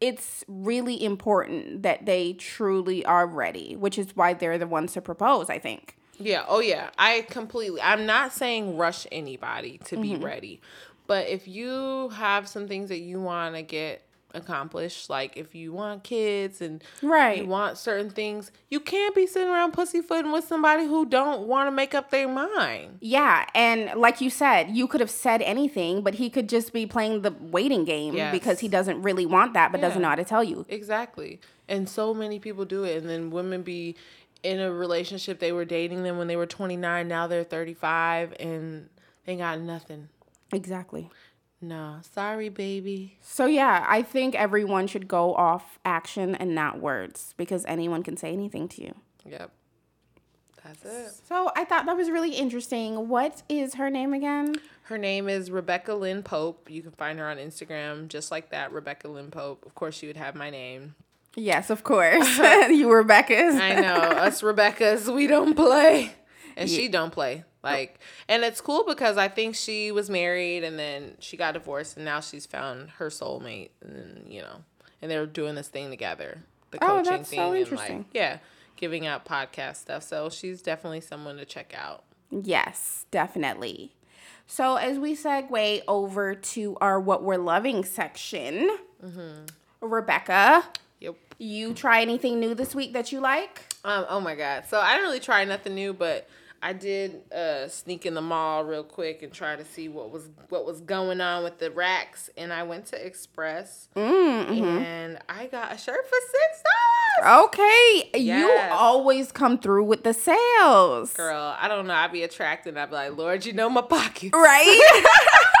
it's really important that they truly are ready, which is why they're the ones to propose, I think. Yeah. Oh, yeah. I completely. I'm not saying rush anybody to be Mm-hmm. ready, but if you have some things that you want to get accomplished, like if you want kids and Right. you want certain things, you can't be sitting around pussyfooting with somebody who don't want to make up their mind. Yeah, and like you said, you could have said anything, but he could just be playing the waiting game Yes. because he doesn't really want that, but doesn't know how to tell you. Exactly. And so many people do it. And then women be in a relationship, they were dating them when they were 29, now they're 35, and they got nothing. Exactly. No, sorry, baby. So yeah, I think everyone should go off action and not words because anyone can say anything to you. Yep. That's it. So I thought that was really interesting. What is her name again? Her name is Rebecca Lynn Pope. You can find her on Instagram just like that, Rebecca Lynn Pope. Of course, she would have my name. Yes, of course. <laughs> you Rebecca's. I know us Rebeccas, we don't play, and she don't play. Like, and it's cool because I think she was married and then she got divorced, and now she's found her soulmate, and you know, and they're doing this thing together, the Oh, coaching that's so thing, and interesting. like, yeah, giving out podcast stuff. So she's definitely someone to check out. Yes, definitely. So as we segue over to our what we're loving section, Rebecca, Yep. you try anything new this week that you like? Um, oh my god. So I didn't really try nothing new, but I did uh, sneak in the mall real quick and try to see what was what was going on with the racks. And I went to Express Mm-hmm. and I got a shirt for six dollars. Okay, you always come through with the sales. Girl, I don't know. I'd be attracted. I'd be like, Lord, you know my pockets. Right?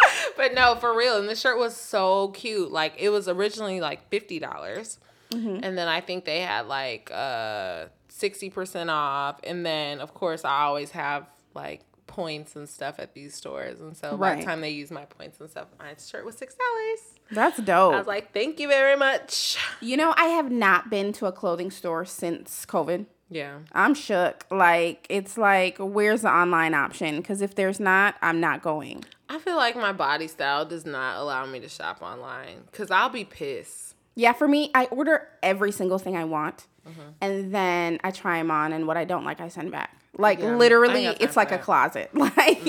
<laughs> but no, for real. And the shirt was so cute. Like it was originally like fifty dollars, Mm-hmm. and then I think they had like uh sixty percent off. And then of course I always have like points and stuff at these stores, and so by the time they use my points and stuff, my shirt was six dollars. That's dope. I was like, thank you very much. you know, I have not been to a clothing store since COVID. Yeah. I'm shook. Like, it's like, where's the online option? Because if there's not, I'm not going. I feel like my body style does not allow me to shop online because I'll be pissed. Yeah, for me, I order every single thing I want, Mm-hmm. and then I try them on, and what I don't like, I send back. Like Yeah, literally, it's like a closet. <laughs> Like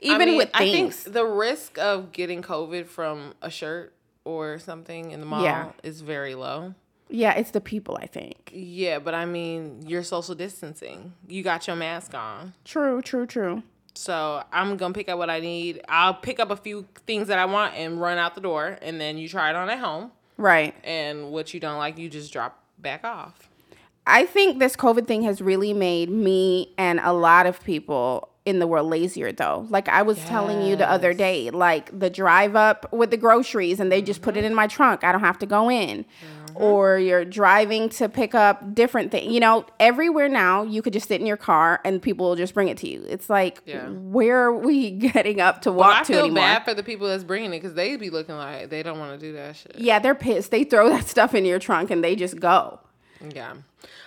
even I mean, with I think things. the risk of getting COVID from a shirt or something in the mall Yeah. is very low. yeah, it's the people. I think. Yeah, but I mean, you're social distancing. You got your mask on. True, true, true. So I'm gonna pick up what I need. I'll pick up a few things that I want and run out the door, and then you try it on at home. Right. And what you don't like, you just drop back off. I think this COVID thing has really made me and a lot of people in the world lazier though. Like I was telling you the other day, like the drive up with the groceries and they just put it in my trunk. I don't have to go in. Mm-hmm. Or you're driving to pick up different things. You know, everywhere now you could just sit in your car and people will just bring it to you. It's like Yeah. where are we <laughs> getting up to walk But I to feel anymore? bad for the people that's bringing it because they be looking like they don't want to do that shit. yeah, they're pissed. They throw <laughs> that stuff in your trunk and they just go. Yeah.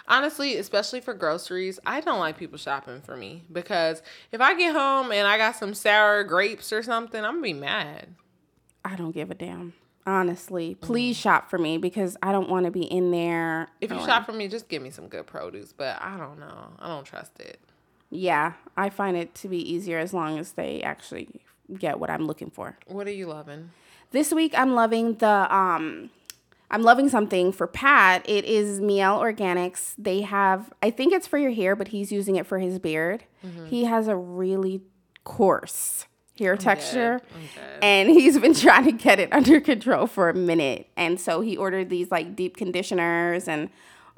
Honestly, especially for groceries, I don't like people shopping for me because if I get home and I got some sour grapes or something, I'm gonna be mad. I don't give a damn. Honestly, please shop for me because I don't want to be in there. If you shop for me, just give me some good produce, but I don't know. I don't trust it. yeah, I find it to be easier as long as they actually get what I'm looking for. What are you loving? This week I'm loving the um I'm loving something for Pat. It is Mielle Organics. They have I think it's for your hair, but he's using it for his beard. He has a really coarse hair texture. I'm dead. And he's been <laughs> trying to get it under control for a minute. And so he ordered these like deep conditioners and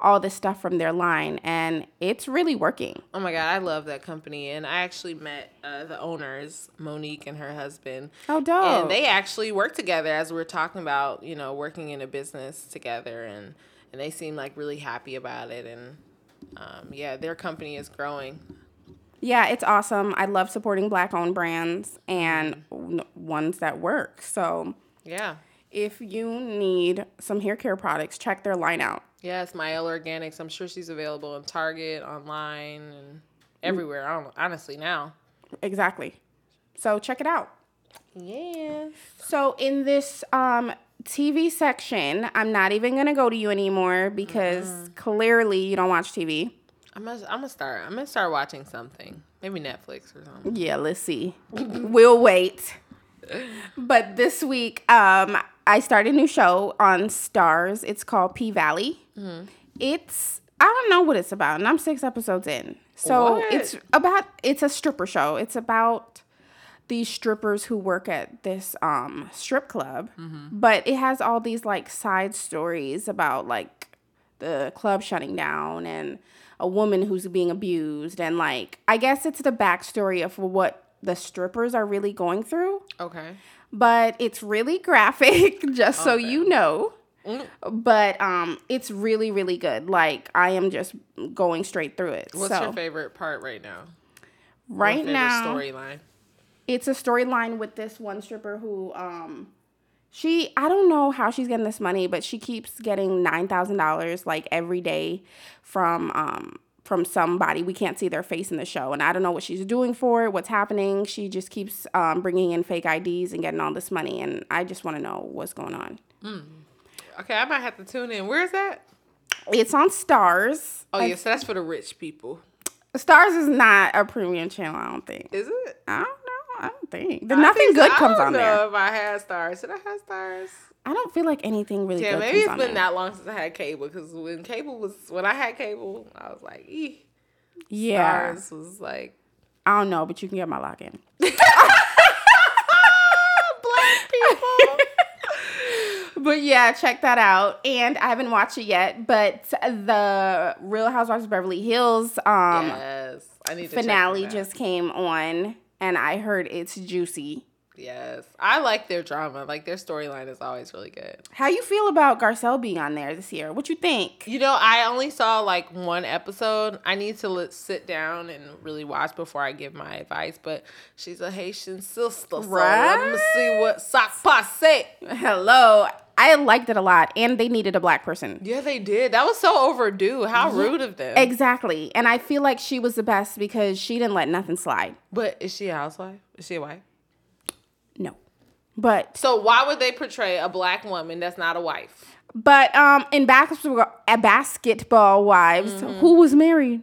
all this stuff from their line and it's really working. Oh my god, I love that company, and I actually met uh, the owners, Monique and her husband. Oh, dope. And they actually work together as we are talking about, you know, working in a business together, and and they seem like really happy about it, and um, yeah, their company is growing. Yeah, it's awesome. I love supporting black owned brands and ones that work. So Yeah, if you need some hair care products, check their line out. Yes, Mielle Organics. I'm sure she's available in Target, online, and everywhere. I don't honestly now. Exactly. So check it out. Yes. So in this um TV section, I'm not even gonna go to you anymore because clearly you don't watch TV. I'm gonna, I'm gonna start. I'm gonna start watching something. Maybe Netflix or something. Yeah, let's see. <laughs> we'll wait. But this week, um, I started a new show on Starz. It's called P Valley. It's I don't know what it's about, and I'm six episodes in. So What? it's about it's a stripper show. It's about these strippers who work at this um strip club, but it has all these like side stories about like the club shutting down and a woman who's being abused and like I guess it's the backstory of what the strippers are really going through. Okay. But it's really graphic, <laughs> just so you know. Mm. But um it's really, really good. Like I am just going straight through it. What's so your favorite part right now? Right now storyline. it's a storyline with this one stripper who um she I don't know how she's getting this money, but she keeps getting nine thousand dollars like every day from um from somebody. We can't see their face in the show, and I don't know what she's doing for it, what's happening. She just keeps um, bringing in fake IDs and getting all this money, and I just want to know what's going on. Okay, I might have to tune in. Where is that? It's on Starz. Oh yeah, so that's for the rich people. Starz is not a premium channel. I don't think. Is it? I. I don't think. The nothing think good I comes don't on know there. If I had Starz, should I have Starz? I don't feel like anything really Yeah, maybe it's been that long since I had cable. Because when cable was when I had cable, I was like, "Ee." Yeah. Starz was like I don't know, but you can get my login. <laughs> black people. <laughs> But yeah, check that out. And I haven't watched it yet, but the Real Housewives of Beverly Hills um yes, I need to check finale just came on and I heard it's juicy. Yes, I like their drama. Like their storyline is always really good. How you feel about Garcelle being on there this year? What you think? You know, I only saw like one episode. I need to let, sit down and really watch before I give my advice. But she's a Haitian sister, so let me see what sock passe. Hello. I liked it a lot and they needed a black person. Yeah, they did. That was so overdue. How rude of them. Exactly. And I feel like she was the best because she didn't let nothing slide. But is she a housewife? Is she a wife? No. But So why would they portray a black woman that's not a wife? but um in basketball at basketball wives, Mm-hmm. who was married?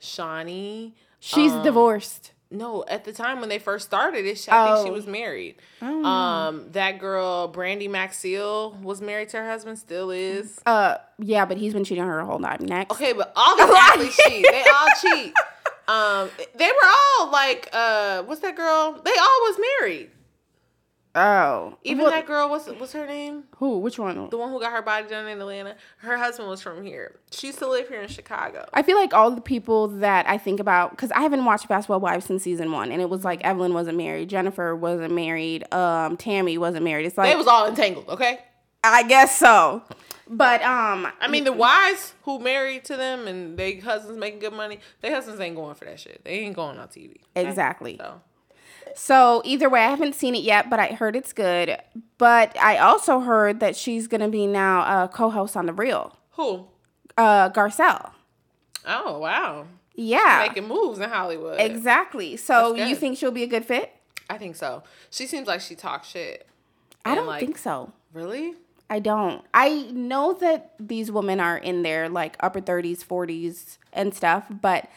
Shaunie. She's Um, divorced. No, at the time when they first started it, she, I think she Oh. was married. Um, that girl, Brandi Maxiell, was married to her husband, still is. Uh, yeah, but he's been cheating on her whole time. Next, Okay, but all these athletes cheat. They all cheat. Um, they were all like, uh, what's that girl? They all was married. Oh, Even Well, that girl, what's what's her name? who? Which one? The one who got her body done in Atlanta. Her husband was from here. She used to live here in Chicago. I feel like all the people that I think about because I haven't watched Basketball Wives since season one, and it was like Evelyn wasn't married, Jennifer wasn't married, um, Tammy wasn't married. It's like They was all entangled. Okay. I guess so, but um, I mean, the wives who married to them and they husbands making good money, their husbands ain't going for that shit. They ain't going on TV. exactly. So So either way, I haven't seen it yet, but I heard it's good. But I also heard that she's gonna be now a co-host on the Real, who? uh, Garcelle. Oh wow, Yeah, making moves in Hollywood. exactly. So you think she'll be a good fit? I think so. She seems like she talks shit. I don't like, think so. Really? I don't. I know that these women are in their like upper 30s, 40s and stuff, but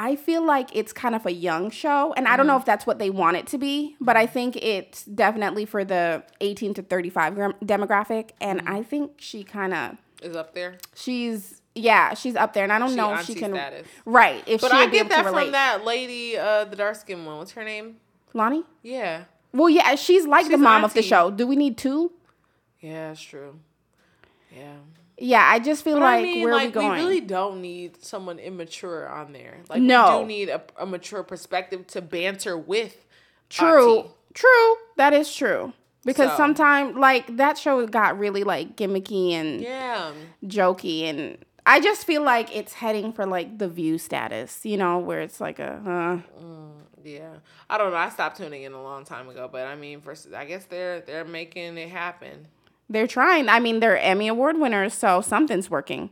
I feel like it's kind of a young show. And I don't know Mm-hmm. if that's what they want it to be, but I think it's definitely for the 18 to 35 gram- demographic. And Mm-hmm. I think she kind of, Is up there. she's, yeah, she's up there. And I don't She know if she can. status. Right. If But she'll I get that from that lady, uh, the dark skinned one. What's her name? Loni? Yeah. Well, yeah, she's like the She's mom of the show. Do we need two? Yeah, that's true. Yeah. Yeah, I just feel But like I mean, where like we going? really don't need someone immature on there. Like No. we do need a, a mature perspective to banter with. True. Auntie. True. That is true. Because So- sometimes like that show got really like gimmicky and Yeah. jokey and I just feel like it's heading for like the view status, you know, where it's like a uh, Yeah, I don't know. I stopped tuning in a long time ago, but I mean, for I guess they're they're making it happen. They're trying. I mean, they're Emmy Award winners, so something's working.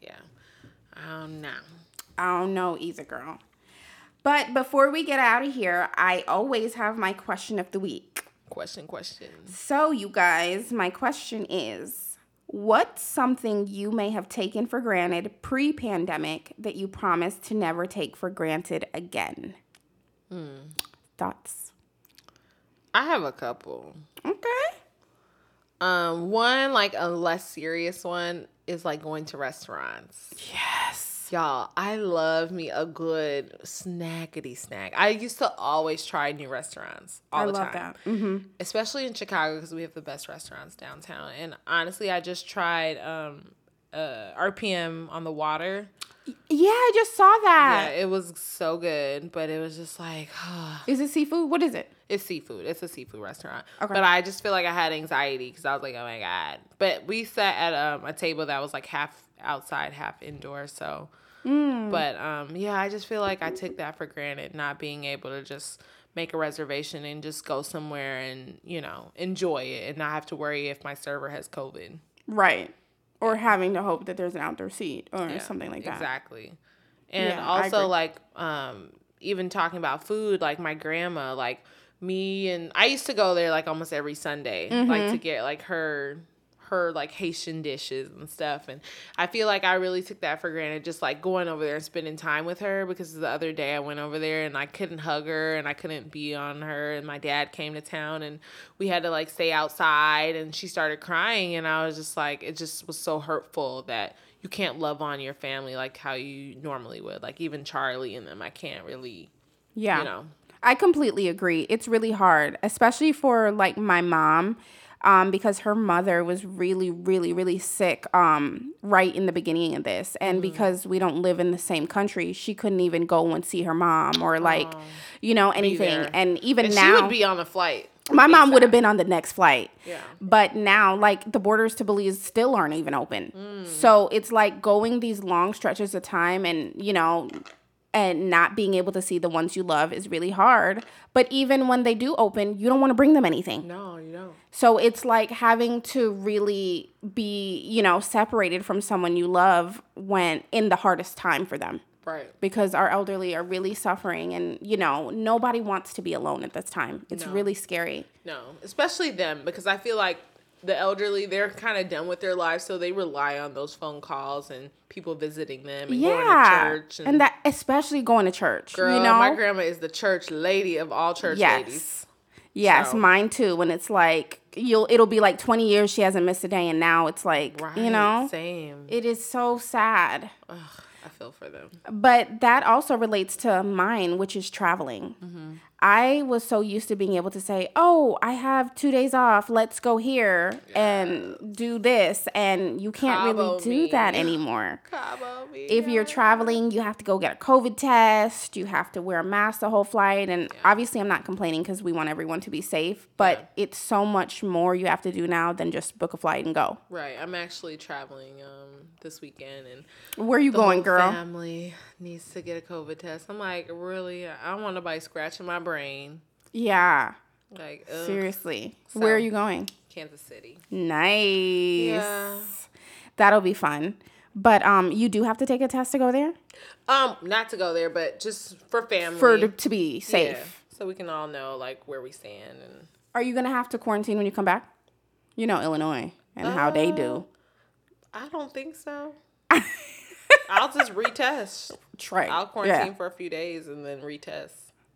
Yeah, I don't know. I don't know either, girl. But before we get out of here, I always have my question of the week. Question, question. So, you guys, my question is What's something you may have taken for granted pre pandemic that you promise to never take for granted again? Hmm. Thoughts? I have a couple. Okay. Um, one like a less serious one is like going to restaurants. Yes. Y'all, I love me a good snackety snack. I used to always try new restaurants all I the love time. that. hmm especially in Chicago because we have the best restaurants downtown. And honestly, I just tried um, uh, RPM on the water. Yeah, I just saw that. Yeah, it was so good, but it was just like <sighs> Is it seafood? What is it? it's seafood. It's a seafood restaurant. Okay. But I just feel like I had anxiety because I was like, oh my god. But we sat at um, a table that was like half outside, half indoor. So, Mm. but um, yeah, I just feel like I took that for granted, not being able to just make a reservation and just go somewhere and you know enjoy it and not have to worry if my server has COVID. Right. Or having to hope that there's an outdoor seat or Yeah, something like that. Exactly. And Yeah, also like um even talking about food, like my grandma, like me and I used to go there like almost every Sunday, Mm-hmm. like to get like her her like Haitian dishes and stuff. And I feel like I really took that for granted, just like going over there and spending time with her because the other day I went over there and I couldn't hug her and I couldn't be on her and my dad came to town and we had to like stay outside and she started crying and I was just like it just was so hurtful that you can't love on your family like how you normally would. Like even Charlie and them, I can't really, Yeah. you know. I completely agree. It's really hard, especially for like my mom, um, because her mother was really, really, really sick um, right in the beginning of this. And because we don't live in the same country, she couldn't even go and see her mom or like, you know, anything. And even And now, she would be on the flight. my mom would have been on the next flight. Yeah. But now, like, the borders to Belize still aren't even open. Mm. So it's like going these long stretches of time and, you know, and not being able to see the ones you love is really hard. But even when they do open, you don't want to bring them anything. No, you don't. So it's like having to really be, you know, separated from someone you love when in the hardest time for them Right. because our elderly are really suffering and, you know, nobody wants to be alone at this time. It's No. really scary. No, especially them because I feel like the elderly they're kind of done with their lives, so they rely on those phone calls and people visiting them and going to yeah church. and, that especially going to church girl, you know my grandma is the church lady of all church yes ladies. yes So- mine too when it's like you'll it'll be like 20 years she hasn't missed a day and now it's like Right. you know same. it is so sad Ugh, Feel for them. but that also relates to mine which is traveling Mm-hmm. i was so used to being able to say oh i have two days off let's go here and do this and you can't Cabo really do me. that anymore <laughs> Cabo if you're traveling, you have to go get a COVID test. You have to wear a mask the whole flight. And obviously, I'm not complaining because we want everyone to be safe, but it's so much more you have to do now than just book a flight and go. Right, I'm actually traveling um this weekend and Where are you going, girl? Family needs to get a COVID test. I'm like, really? I don't want nobody scratching my brain. Yeah, Like, ugh, seriously. Where are you going? Kansas City. Nice. Yeah. That'll be fun. But um, you do have to take a test to go there Um, not to go there, but just for family. for to, be safe. Yeah, so we can all know like where we stand and Are you gonna have to quarantine when you come back? You know Illinois and how they do. I don't think so. <laughs> I'll just retest. <laughs> Try. I'll quarantine Yeah. for a few days and then retest.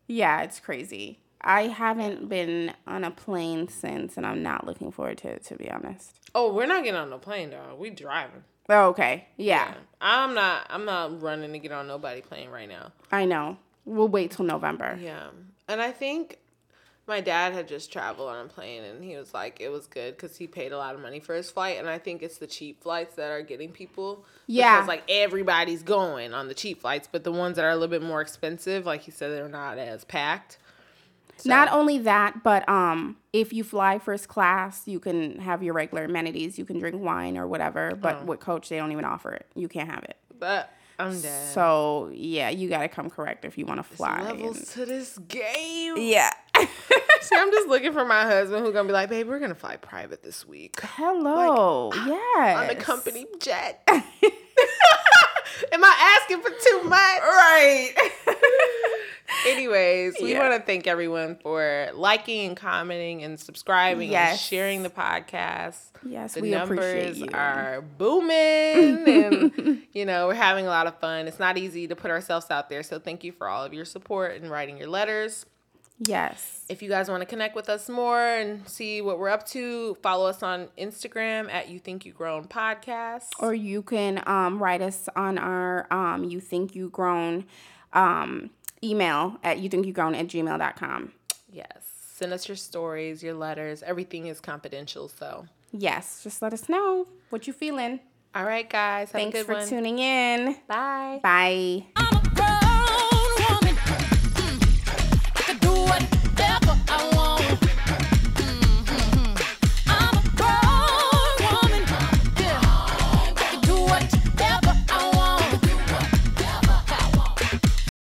Yeah, it's crazy. I haven't been on a plane since, and I'm not looking forward to it, to be honest. Oh, we're not getting on the plane, dog. We're driving. Oh, okay. Yeah, I'm not. I'm not running to get on nobody plane right now. I know. We'll wait till November. Yeah, and I think my dad had just traveled on a plane, and he was like, it was good because he paid a lot of money for his flight, and I think it's the cheap flights that are getting people. Yeah. because like everybody's going on the cheap flights, but the ones that are a little bit more expensive, like he said, they're not as packed. So- Not only that, but um, if you fly first class, you can have your regular amenities. You can drink wine or whatever. But Oh. with coach, they don't even offer it. You can't have it. But I'm dead. So yeah, you gotta come correct if you want to fly. levels and- to this game. yeah. <laughs> See, I'm just looking for my husband who's gonna be like, babe, we're gonna fly private this week Hello. yes. on a company jet. <laughs> Am I asking for too much? Right. <laughs> Anyways, we Yeah. want to thank everyone for liking and commenting and subscribing and sharing the podcast. Yes, the we appreciate numbers you. are booming and you know we're having a lot of fun it's not easy to put ourselves out there so thank you for all of your support and writing your letters Yes. if you guys want to connect with us more and see what we're up to follow us on instagram at you think you grown podcast Or you can um, write us on our um, you think you grown um, email at you think you grown at gmail.com. yes send us your stories your letters everything is confidential so Yes, just let us know what you're feeling. all right guys have Thanks a good for one tuning in. bye Bye.